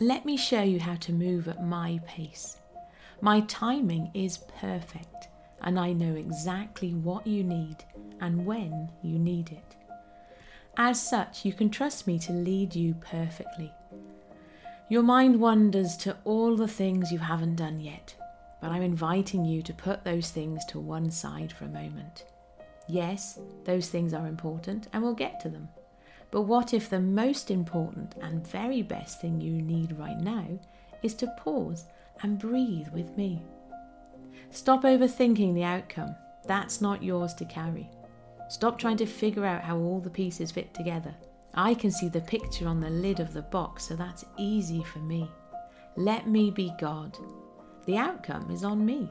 let me show you how to move at my pace. My timing is perfect, and I know exactly what you need and when you need it. As such, you can trust me to lead you perfectly. Your mind wanders to all the things you haven't done yet, but I'm inviting you to put those things to one side for a moment. Yes, those things are important, and we'll get to them. But what if the most important and very best thing you need right now is to pause and breathe with me? Stop overthinking the outcome. That's not yours to carry. Stop trying to figure out how all the pieces fit together. I can see the picture on the lid of the box, so that's easy for me. Let me be God. The outcome is on me.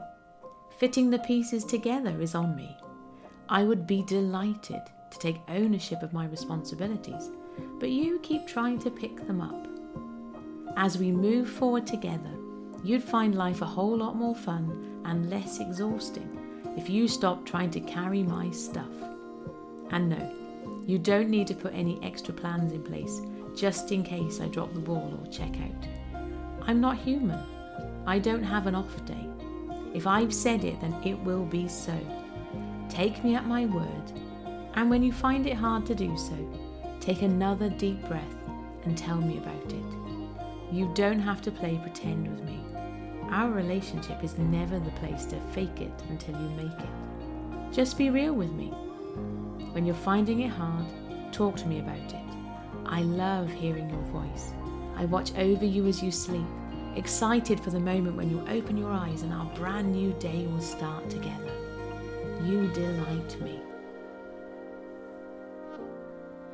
Fitting the pieces together is on me. I would be delighted to take ownership of my responsibilities, but you keep trying to pick them up. As we move forward together, you'd find life a whole lot more fun and less exhausting if you stop trying to carry my stuff. And no, you don't need to put any extra plans in place just in case I drop the ball or check out. I'm not human. I don't have an off day. If I've said it, then it will be so. Take me at my word and when you find it hard to do so, take another deep breath and tell me about it. You don't have to play pretend with me. Our relationship is never the place to fake it until you make it. Just be real with me. When you're finding it hard, talk to me about it. I love hearing your voice. I watch over you as you sleep, excited for the moment when you open your eyes and our brand new day will start together. You delight me.